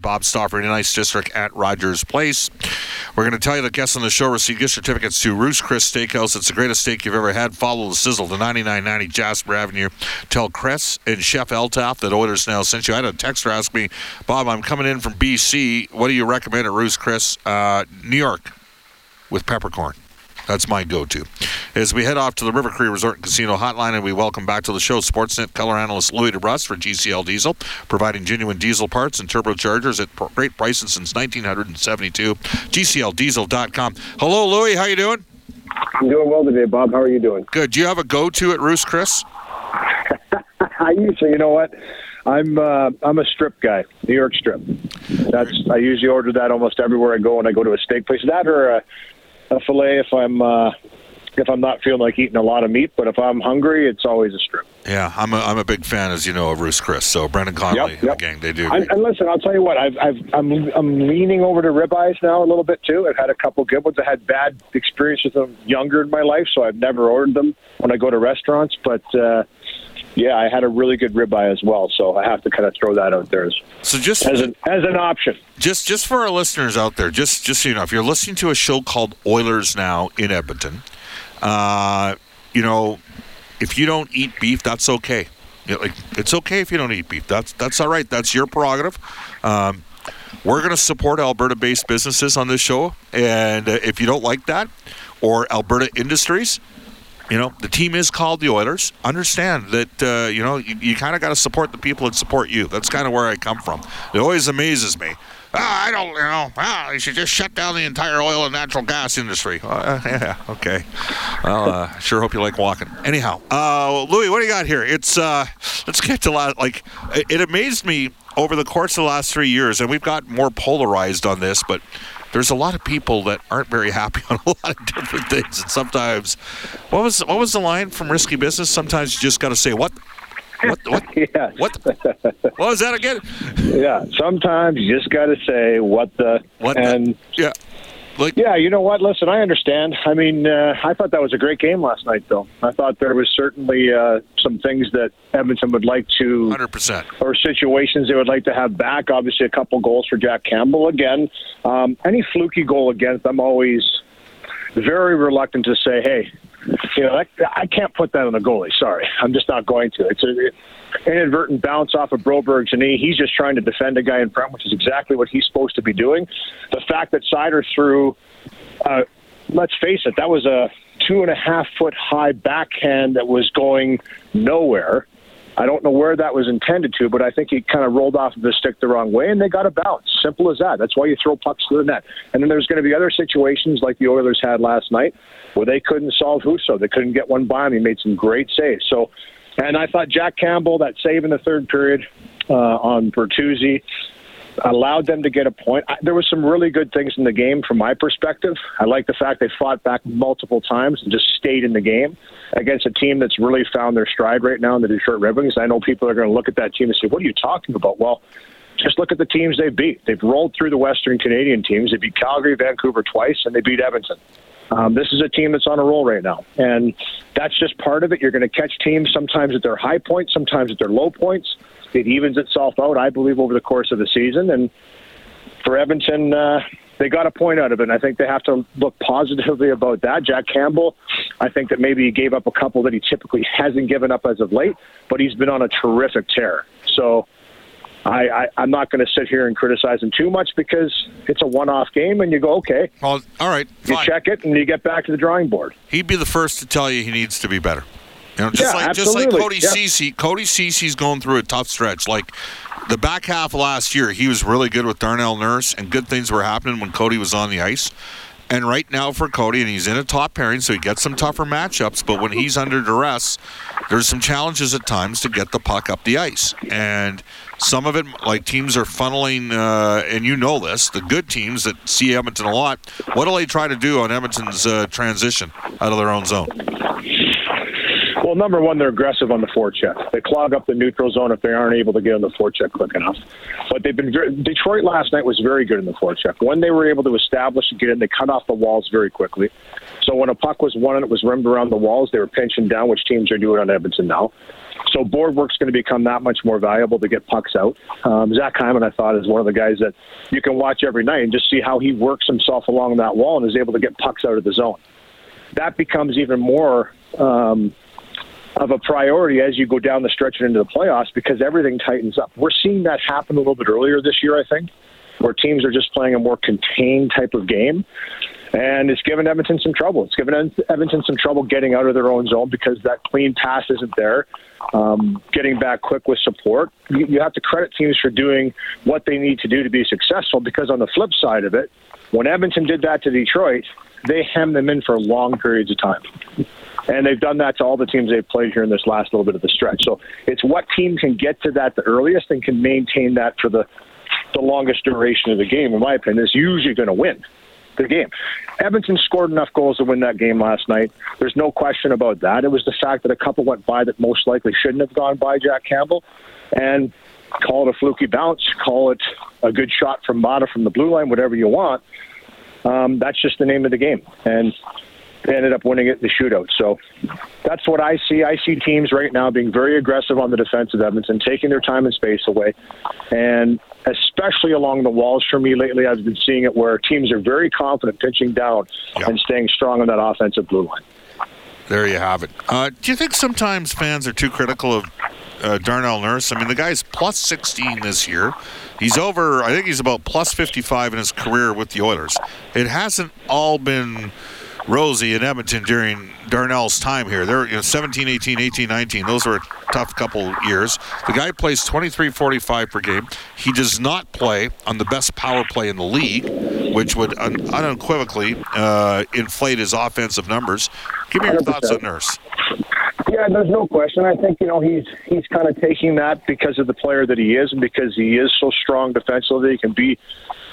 Bob Stauffer in the Ice District at Rogers Place. We're going to tell you that guests on the show receive gift certificates to Ruth's Chris Steakhouse. It's the greatest steak you've ever had. Follow the sizzle to 9990 Jasper Avenue. Tell Chris and Chef Eltaf that Oilers Now sent you. I had a texter ask me, Bob, I'm coming in from BC. What do you recommend at Ruth's Chris? Uh, New York with peppercorn. That's my go-to. As we head off to the River Cree Resort and Casino Hotline, and we welcome back to the show Sportsnet color analyst Louie DeBrusk for GCL Diesel, providing genuine diesel parts and turbochargers at great prices since 1972. GCLDiesel.com. Hello, Louis. How you doing? I'm doing well today, Bob. How are you doing? Good. Do you have a go-to at Ruth's Chris? I usually, you know what? I'm uh, I'm a strip guy, New York strip. That's I usually order that almost everywhere I go when I go to a steak place. That or a a fillet if I'm uh, if I'm not feeling like eating a lot of meat. But if I'm hungry, it's always a strip. Yeah, I'm a, I'm a big fan, as you know, of Ruth's Chris. So Brendan Connolly Yep, and yep. the gang, they do. And, and listen, I'll tell you what, I've, I've, I'm I'm leaning over to ribeyes now a little bit too. I've had a couple good ones. I had bad experiences with them younger in my life, so I've never ordered them when I go to restaurants. But uh, yeah, I had a really good ribeye as well, so I have to kind of throw that out there as, so just as an as an option. just just for our listeners out there, just just so you know, if you're listening to a show called Oilers Now in Edmonton, uh, you know, if you don't eat beef, that's okay. You know, like it's okay if you don't eat beef. That's that's all right. That's your prerogative. Um, we're going to support Alberta-based businesses on this show, and uh, if you don't like that, or Alberta Industries, you know, the team is called the Oilers. Understand that, uh, you know, you, you kind of got to support the people that support you. That's kind of where I come from. It always amazes me. Ah, I don't, you know, you should just shut down the entire oil and natural gas industry. Uh, yeah, okay. Well, uh, sure hope you like walking. Anyhow, uh, Louis, what do you got here? It's, uh, let's get to, la- like, it, it amazed me over the course of the last three years, and we've got more polarized on this, but there's a lot of people that aren't very happy on a lot of different things. And sometimes, what was what was the line from Risky Business? Sometimes you just got to say what, what, what, Yeah. what, what was that again? Yeah, sometimes you just got to say what the What and the, yeah, like yeah, you know what? Listen, I understand. I mean, uh, I thought that was a great game last night, though. I thought there was certainly uh, some things that Edmonton would like to, hundred percent. or situations they would like to have back. Obviously, a couple goals for Jack Campbell again. Um, any fluky goal against, I'm always very reluctant to say, hey, you know, that, I can't put that on the goalie. Sorry, I'm just not going to. It's a inadvertent bounce off of Broberg's knee. He's just trying to defend a guy in front, which is exactly what he's supposed to be doing. The fact that Seider threw, uh, let's face it, that was a two and a half foot high backhand that was going nowhere. I don't know where that was intended to, but I think he kind of rolled off of the stick the wrong way, and they got a bounce. Simple as that. That's why you throw pucks to the net. And then there's going to be other situations like the Oilers had last night where they couldn't solve Husso. They couldn't get one by him. He made some great saves. So, and I thought Jack Campbell, that save in the third period uh, on Bertuzzi, allowed them to get a point. I, there was some really good things in the game from my perspective. I like the fact they fought back multiple times and just stayed in the game against a team that's really found their stride right now in the Detroit Red Wings. I know people are going to look at that team and say, "What are you talking about?" Well, just look at the teams they beat. They've rolled through the Western Canadian teams. They beat Calgary, Vancouver twice, and they beat Edmonton. Um, this is a team that's on a roll right now, and that's just part of it. You're going to catch teams sometimes at their high points, sometimes at their low points. It evens itself out, I believe, over the course of the season. And for Edmonton, uh, they got a point out of it. And I think they have to look positively about that. Jack Campbell, I think that maybe he gave up a couple that he typically hasn't given up as of late, but he's been on a terrific tear. So I, I, I'm not going to sit here and criticize him too much because it's a one-off game, and you go, okay, Well, all right. you check it, and you get back to the drawing board. He'd be the first to tell you he needs to be better. You know, just Yeah, like just like absolutely. Cody Yeah. Ceci. Cody Ceci's going through a tough stretch. Like the back half of last year, he was really good with Darnell Nurse, and good things were happening when Cody was on the ice. And right now for Cody, and he's in a top pairing, so he gets some tougher matchups. But when he's under duress, there's some challenges at times to get the puck up the ice. And some of it, like teams are funneling, uh, and you know this, the good teams that see Edmonton a lot. What do they try to do on Edmonton's uh, transition out of their own zone? Well, number one, they're aggressive on the forecheck. They clog up the neutral zone if they aren't able to get on the forecheck quick enough. But they've been very, Detroit last night was very good in the forecheck. When they were able to establish and get in, they cut off the walls very quickly. So when a puck was won and it was rimmed around the walls, they were pinching down, which teams are doing on Edmonton now. So board work's going to become that much more valuable to get pucks out. Um, Zach Hyman, I thought, is one of the guys that you can watch every night and just see how he works himself along that wall and is able to get pucks out of the zone. That becomes even more um, of a priority as you go down the stretch and into the playoffs because everything tightens up. We're seeing that happen a little bit earlier this year, I think, where teams are just playing a more contained type of game. And it's given Edmonton some trouble. It's given Edmonton some trouble getting out of their own zone because that clean pass isn't there. Um, getting back quick with support. You, you have to credit teams for doing what they need to do to be successful because on the flip side of it, when Edmonton did that to Detroit, they hemmed them in for long periods of time. And they've done that to all the teams they've played here in this last little bit of the stretch. So it's what team can get to that the earliest and can maintain that for the, the longest duration of the game, in my opinion, is usually going to win the game. Edmonton scored enough goals to win that game last night. There's no question about that. It was the fact that a couple went by that most likely shouldn't have gone by Jack Campbell. And call it a fluky bounce, call it a good shot from Maatta from the blue line, whatever you want. Um, that's just the name of the game. And they ended up winning it in the shootout. So that's what I see. I see teams right now being very aggressive on the defense of Edmonton, taking their time and space away. And especially along the walls for me lately, I've been seeing it where teams are very confident pitching down Yeah. and staying strong on that offensive blue line. There you have it. Uh, do you think sometimes fans are too critical of uh, Darnell Nurse? I mean, the guy's plus 16 this year. He's over, I think he's about plus 55 in his career with the Oilers. It hasn't all been rosy in Edmonton during Darnell's time here. They're you know, 17, 18, 18, 19. Those were a tough couple years. The guy plays 23 45 per game. He does not play on the best power play in the league, which would un- unequivocally uh, inflate his offensive numbers. Give me your thoughts on Nurse. Yeah, there's no question. I think you know he's he's kind of taking that because of the player that he is, and because he is so strong defensively, he can be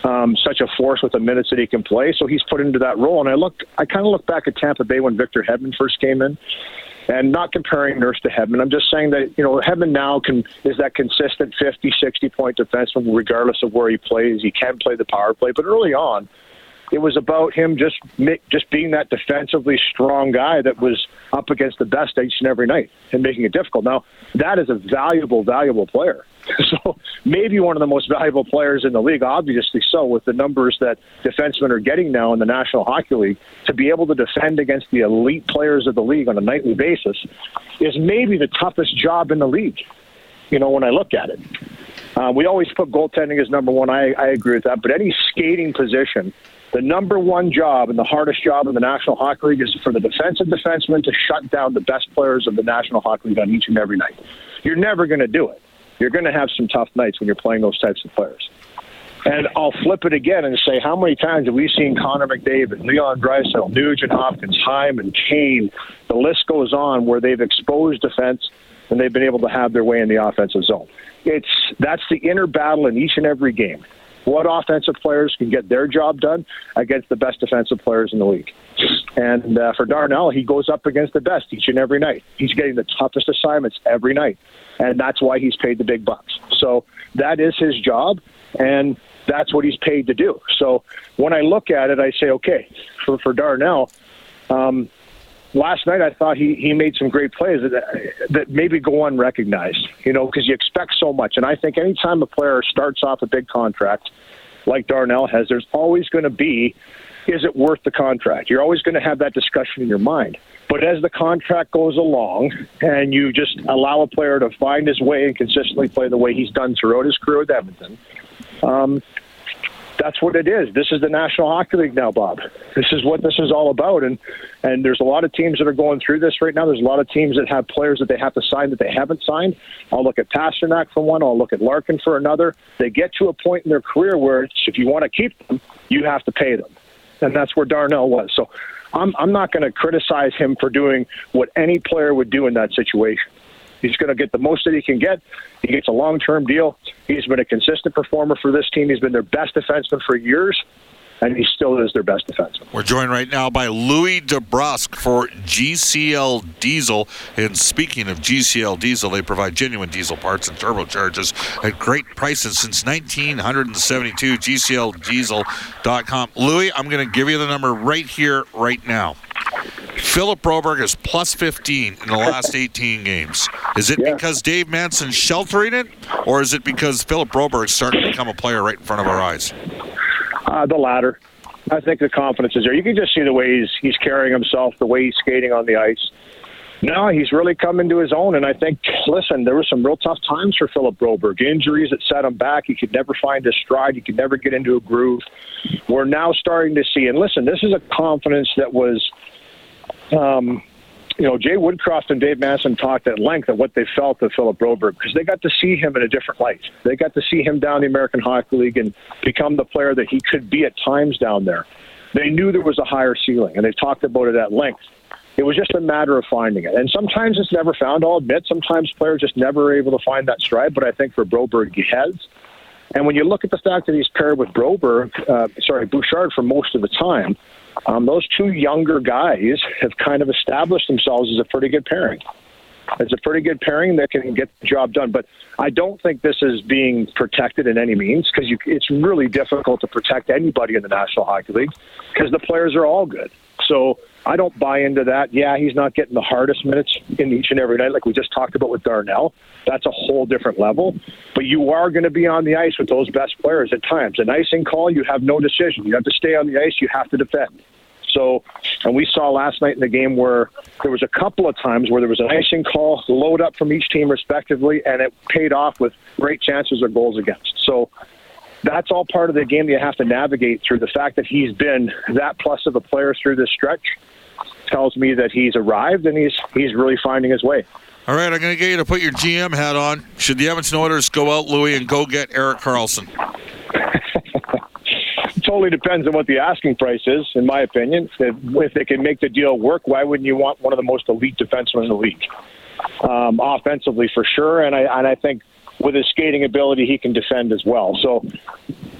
um, such a force with the minutes that he can play. So he's put into that role. And I look, I kind of look back at Tampa Bay when Victor Hedman first came in, and not comparing Nurse to Hedman. I'm just saying that you know Hedman now can is that consistent 50, 60 point defenseman regardless of where he plays. He can play the power play, but early on it was about him just just being that defensively strong guy that was up against the best each and every night and making it difficult. Now that is a valuable, valuable player. So maybe one of the most valuable players in the league, obviously so, with the numbers that defensemen are getting now in the National Hockey League, to be able to defend against the elite players of the league on a nightly basis is maybe the toughest job in the league. You know, when I look at it. Uh, we always put goaltending as number one. I, I agree with that. But any skating position, the number one job and the hardest job in the National Hockey League is for the defensive defenseman to shut down the best players of the National Hockey League on each and every night. You're never going to do it. You're going to have some tough nights when you're playing those types of players. And I'll flip it again and say, how many times have we seen Connor McDavid, Leon Draisaitl, Nugent Hopkins, Hyman, Kane? The list goes on where they've exposed defense and they've been able to have their way in the offensive zone. It's that's the inner battle in each and every game. What offensive players can get their job done against the best defensive players in the league? And uh, for Darnell, he goes up against the best each and every night. He's getting the toughest assignments every night, and that's why he's paid the big bucks. So that is his job, and that's what he's paid to do. So when I look at it, I say, okay, for for Darnell, um, last night I thought he, he made some great plays that, that maybe go unrecognized, you know, because you expect so much. And I think anytime a player starts off a big contract like Darnell has, there's always going to be is it worth the contract? You're always going to have that discussion in your mind. But as the contract goes along and you just allow a player to find his way and consistently play the way he's done throughout his career with Edmonton, um, that's what it is. This is the National Hockey League now, Bob. This is what this is all about. And and there's a lot of teams that are going through this right now. There's a lot of teams that have players that they have to sign that they haven't signed. I'll look at Pastrnak for one. I'll look at Larkin for another. They get to a point in their career where if you want to keep them, you have to pay them, and that's where Darnell was. So I'm I'm not going to criticize him for doing what any player would do in that situation. He's going to get the most that he can get. He gets a long term deal. He's been a consistent performer for this team. He's been their best defenseman for years and he still is their best defenseman. We're joined right now by Louie DeBrusk for GCL Diesel. And speaking of GCL Diesel, they provide genuine diesel parts and turbochargers at great prices since 1972. GCLDiesel.com. Louis, I'm going to give you the number right here, right now. Philip Broberg is plus 15 in the last 18 games. Is it yeah. because Dave Manson's sheltering it, or is it because Philip Broberg's starting to become a player right in front of our eyes? Uh, the latter. I think the confidence is there. You can just see the way he's he's carrying himself, the way he's skating on the ice. No, he's really come into his own, and I think. Listen, there were some real tough times for Philip Broberg. Injuries that set him back. He could never find his stride. He could never get into a groove. We're now starting to see, and listen, this is a confidence that was um, you know, Jay Woodcroft and Dave Manson talked at length of what they felt of Philip Broberg because they got to see him in a different light. They got to see him down the American Hockey League and become the player that he could be at times down there. They knew there was a higher ceiling, and they've talked about it at length. It was just a matter of finding it. And sometimes it's never found, I'll admit. Sometimes players just never are able to find that stride, but I think for Broberg, he has. And when you look at the fact that he's paired with Broberg, uh, sorry, Bouchard for most of the time, um, those two younger guys have kind of established themselves as a pretty good pairing. It's a pretty good pairing that can get the job done. But I don't think this is being protected in any means because it's really difficult to protect anybody in the National Hockey League because the players are all good. So I don't buy into that. Yeah, he's not getting the hardest minutes in each and every night, like we just talked about with Darnell. That's a whole different level. But you are going to be on the ice with those best players at times. An icing call, you have no decision. You have to stay on the ice. You have to defend. So, and we saw last night in the game where there was a couple of times where there was an icing call, load up from each team respectively, and it paid off with great chances or goals against. So that's all part of the game that you have to navigate through. The fact that he's been that plus of a player through this stretch tells me that he's arrived and he's he's really finding his way. All right, I'm going to get you to put your GM hat on. Should the Edmonton Oilers go out, Louis, and go get Erik Karlsson? totally depends on what the asking price is, in my opinion. If, if they can make the deal work, why wouldn't you want one of the most elite defensemen in the league? Um, offensively, for sure, and I and I think with his skating ability, he can defend as well. So,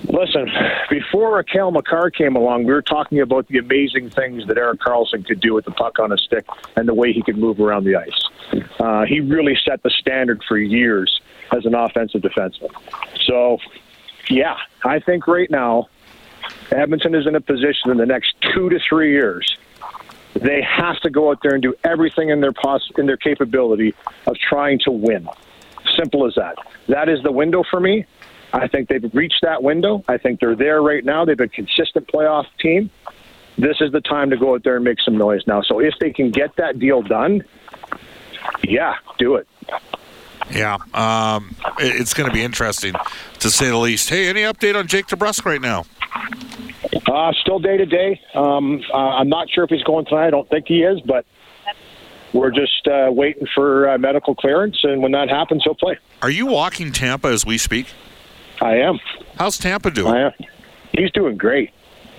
listen, before Cale Makar came along, we were talking about the amazing things that Erik Karlsson could do with the puck on a stick and the way he could move around the ice. Uh, he really set the standard for years as an offensive defenseman. So, yeah, I think right now Edmonton is in a position in the next two to three years. They have to go out there and do everything in their poss- in their capability of trying to win. Simple as that. That is the window for me. I think they've reached that window. I think they're there right now. They've been a consistent playoff team. This is the time to go out there and make some noise now. So if they can get that deal done, yeah, do it. Yeah, um, it's going to be interesting to say the least. Hey, any update on Jake DeBrusk right now? Uh, still day to day. Um, uh, I'm not sure if he's going tonight. I don't think he is, but we're just uh, waiting for uh, medical clearance, and when that happens, he'll play. Are you walking Tampa as we speak? I am. How's Tampa doing? I am. He's doing great.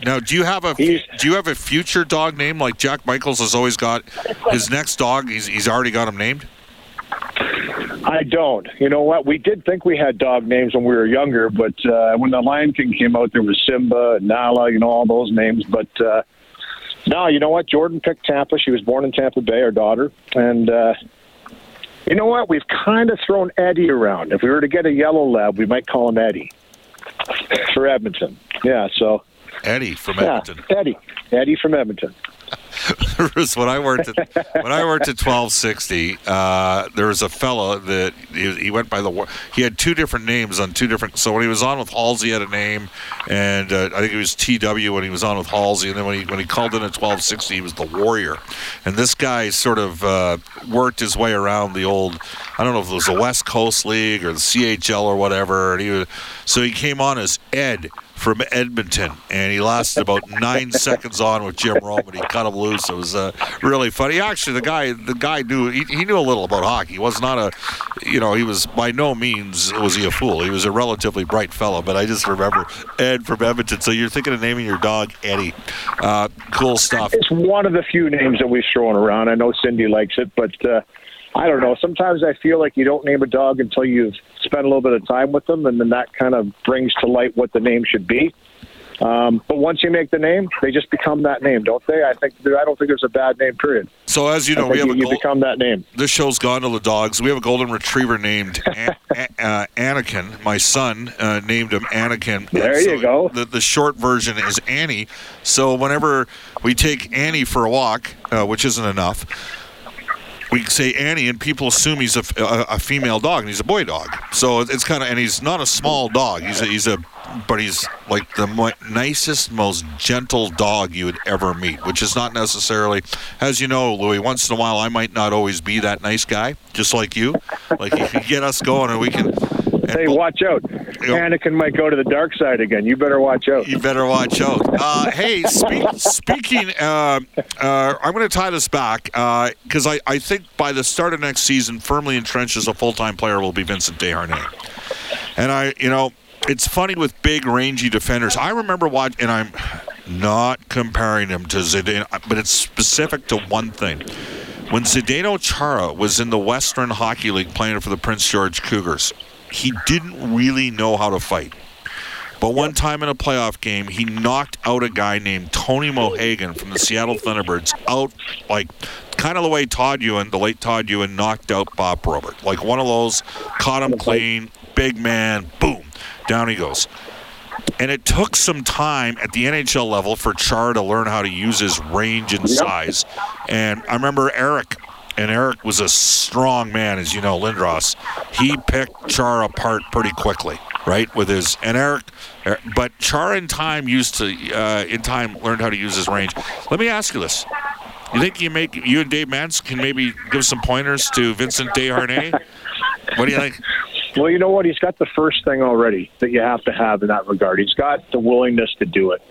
Now, do you have a he's, do you have a future dog name like Jack Michaels has always got? His next dog, he's he's already got him named. I don't. You know what? We did think we had dog names when we were younger, but uh, when the Lion King came out, there was Simba, Nala, you know, all those names. But uh, no, you know what? Jordan picked Tampa. She was born in Tampa Bay, our daughter, and uh, you know what? We've kind of thrown Eddie around. If we were to get a yellow lab, we might call him Eddie for Edmonton. Yeah. So Eddie from yeah, Edmonton. Eddie. Eddie from Edmonton. when I worked at when I worked at twelve sixty. Uh, there was a fella that he, he, went by the he had two different names on two different. So when he was on with Halsey, he had a name, and uh, I think it was TW when he was on with Halsey, and then when he when he called in at twelve sixty, he was the Warrior. And this guy sort of uh, worked his way around the old. I don't know if it was the West Coast League or the CHL or whatever. And he was, so he came on as Ed from Edmonton, and he lasted about nine seconds on with Jim Rome, and he cut him loose. It was uh, really funny. Actually, the guy, the guy knew he, he, knew a little about hockey. He was not a, you know, he was by no means was he a fool. He was a relatively bright fellow. But I just remember Ed from Edmonton. So you're thinking of naming your dog Eddie? Uh, cool stuff. It's one of the few names that we've thrown around. I know Cindy likes it, but. Uh, I don't know. Sometimes I feel like you don't name a dog until you've spent a little bit of time with them, and then that kind of brings to light what the name should be. Um, but once you make the name, they just become that name, don't they? I think I don't think there's a bad name. Period. So as you know, we have you, a you become that name. This show's gone to the dogs. We have a golden retriever named a- uh, Anakin. My son uh, named him Anakin. There so you go. The, the, short version is Annie. So whenever we take Annie for a walk, uh, which isn't enough we say Annie, and people assume he's a, a, a, female dog, and he's a boy dog. So it's kind of, and he's not a small dog. He's a, he's a, but he's like the mo- nicest, most gentle dog you would ever meet, which is not necessarily, as you know, Louis. Once in a while, I might not always be that nice guy, just like you. Like if you can get us going, and we can Hey, watch out. Anakin might go to the dark side again. You better watch out. You better watch out. Uh, hey, speak, speaking, uh, uh, I'm going to tie this back because uh, I, I think by the start of next season, firmly entrenched as a full time player will be Vincent Desharnais. And I, you know, it's funny with big, rangy defenders. I remember watching, and I'm not comparing him to Zdeno, but it's specific to one thing. When Zdeno Chara was in the Western Hockey League playing for the Prince George Cougars, he didn't really know how to fight. But one time in a playoff game, he knocked out a guy named Tony Mohagan from the Seattle Thunderbirds out like kind of the way Todd Ewen, the late Todd Ewen, knocked out Bob Probert. Like one of those, caught him clean, big man, boom, down he goes. And it took some time at the NHL level for Char to learn how to use his range and size. And I remember Eric and Eric was a strong man, as you know, Lindros. He picked Char apart pretty quickly, right? With his and Eric, er, but Char in time used to uh, in time learned how to use his range. Let me ask you this: You think you make you and Dave Mance can maybe give some pointers to Vincent Desharnais? what do you think? Well, you know what? He's got the first thing already that you have to have in that regard. He's got the willingness to do it.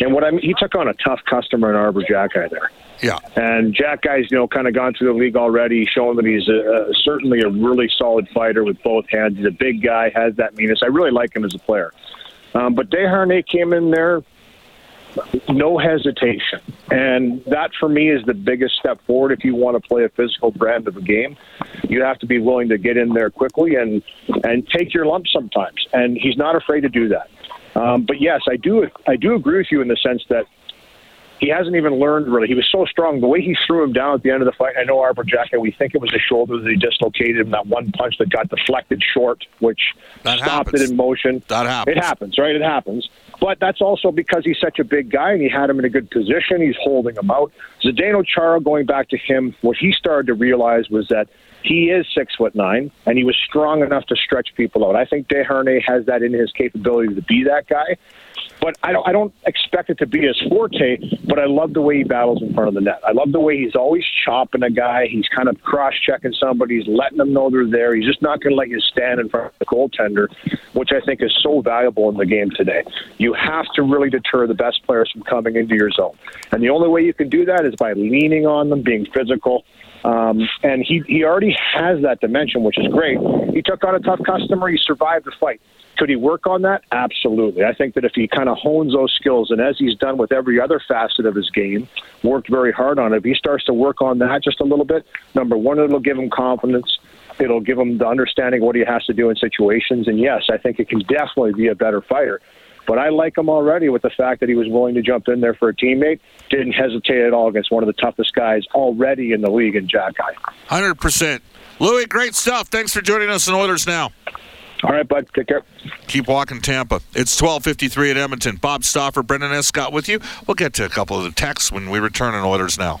And what I mean, he took on a tough customer in Arber Xhekaj there. Yeah. And Xhekaj's, you know, kind of gone through the league already, showing that he's a, a, certainly a really solid fighter with both hands. He's a big guy, has that meanness. I really like him as a player. Um, but Desharnais came in there, no hesitation. And that, for me, is the biggest step forward if you want to play a physical brand of a game. You have to be willing to get in there quickly and, and take your lumps sometimes. And he's not afraid to do that. Um, but yes, I do I do agree with you in the sense that he hasn't even learned really. He was so strong. The way he threw him down at the end of the fight, I know Arber Xhekaj, we think it was the shoulder that he dislocated him, that one punch that got deflected short, which that stopped happens. it in motion. That happens. It happens, right? It happens. But that's also because he's such a big guy and he had him in a good position. He's holding him out. Zdeno Chara, going back to him, what he started to realize was that he is six foot nine and he was strong enough to stretch people out. I think Desharnais has that in his capability to be that guy. But I don't, I don't expect it to be his forte, but I love the way he battles in front of the net. I love the way he's always chopping a guy. He's kind of cross checking somebody. He's letting them know they're there. He's just not going to let you stand in front of the goaltender, which I think is so valuable in the game today. You have to really deter the best players from coming into your zone. And the only way you can do that is by leaning on them, being physical. Um, and he, he already has that dimension, which is great. He took on a tough customer. He survived the fight. Could he work on that? Absolutely. I think that if he kind of hones those skills, and as he's done with every other facet of his game, worked very hard on it, if he starts to work on that just a little bit, number one, it'll give him confidence. It'll give him the understanding of what he has to do in situations. And yes, I think it can definitely be a better fighter. But I like him already with the fact that he was willing to jump in there for a teammate. Didn't hesitate at all against one of the toughest guys already in the league in Xhekaj. 100%. Louis, great stuff. Thanks for joining us in Oilers Now. All right, bud. Take care. Keep walking, Tampa. It's 12:53 at Edmonton. Bob Stauffer, Brendan Escott with you. We'll get to a couple of the texts when we return on Oilers now.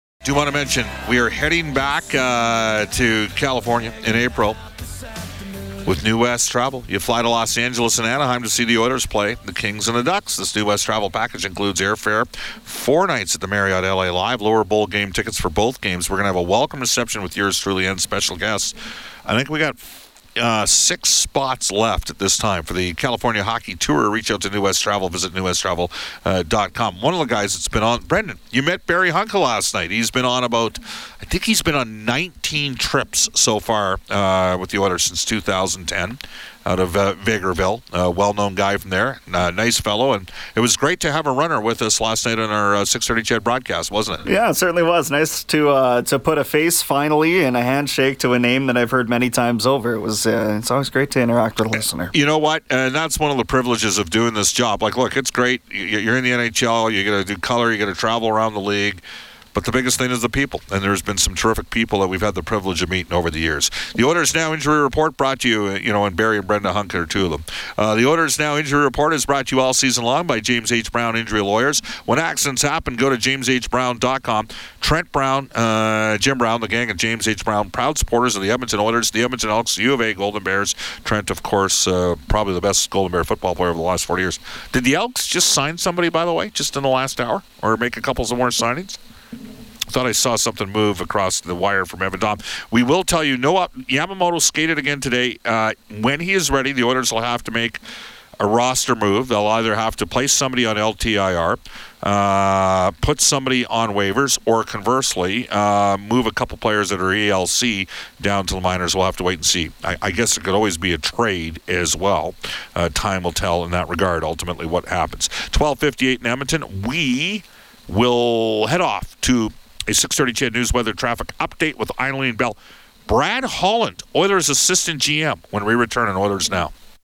Do want to mention we are heading back uh, to California in April with New West Travel. You fly to Los Angeles and Anaheim to see the Oilers play the Kings and the Ducks. This New West Travel package includes airfare, four nights at the Marriott LA Live, lower bowl game tickets for both games. We're going to have a welcome reception with yours truly and special guests. I think we got uh, six spots left at this time for the California Hockey Tour. Reach out to New West Travel. Visit newwesttravel.com. Uh, One of the guys that's been on, Brendan, you met Barry Hunka last night. He's been on about, I think he's been on 19 trips so far uh, with the Oilers since 2010 out of uh, Vegreville, a well-known guy from there, uh, nice fellow, and it was great to have a runner with us last night on our uh, 6:30 CHED broadcast, wasn't it? Yeah, it certainly was nice to uh, to put a face finally and a handshake to a name that I've heard many times over. It was uh, it's always great to interact with a listener. You know what? And that's one of the privileges of doing this job. Like, look, it's great. You're in the NHL. You got to do color. You got to travel around the league. But the biggest thing is the people, and there's been some terrific people that we've had the privilege of meeting over the years. The Oilers Now Injury Report brought to you, you know, and Barry and Brenda Hunk are two of them. Uh, the Oilers Now Injury Report is brought to you all season long by James H. Brown Injury Lawyers. When accidents happen, go to jameshbrown.com. Trent Brown, uh, Jim Brown, the gang of James H. Brown, proud supporters of the Edmonton Oilers, the Edmonton Elks, U of A Golden Bears. Trent, of course, uh, probably the best Golden Bear football player of the last 40 years. Did the Elks just sign somebody, by the way, just in the last hour, or make a couple of more signings? Thought I saw something move across the wire from Evan Dom. We will tell you, no, Yamamoto skated again today. Uh, when he is ready, the Oilers will have to make a roster move. They'll either have to place somebody on LTIR, uh, put somebody on waivers, or conversely, uh, move a couple players that are ELC down to the minors. We'll have to wait and see. I, I guess it could always be a trade as well. Uh, time will tell in that regard. Ultimately, what happens. 12:58 in Edmonton. We will head off to a 6:30 CHED News weather traffic update with Eileen Bell. Brad Holland, Oilers assistant GM, when we return on Oilers Now.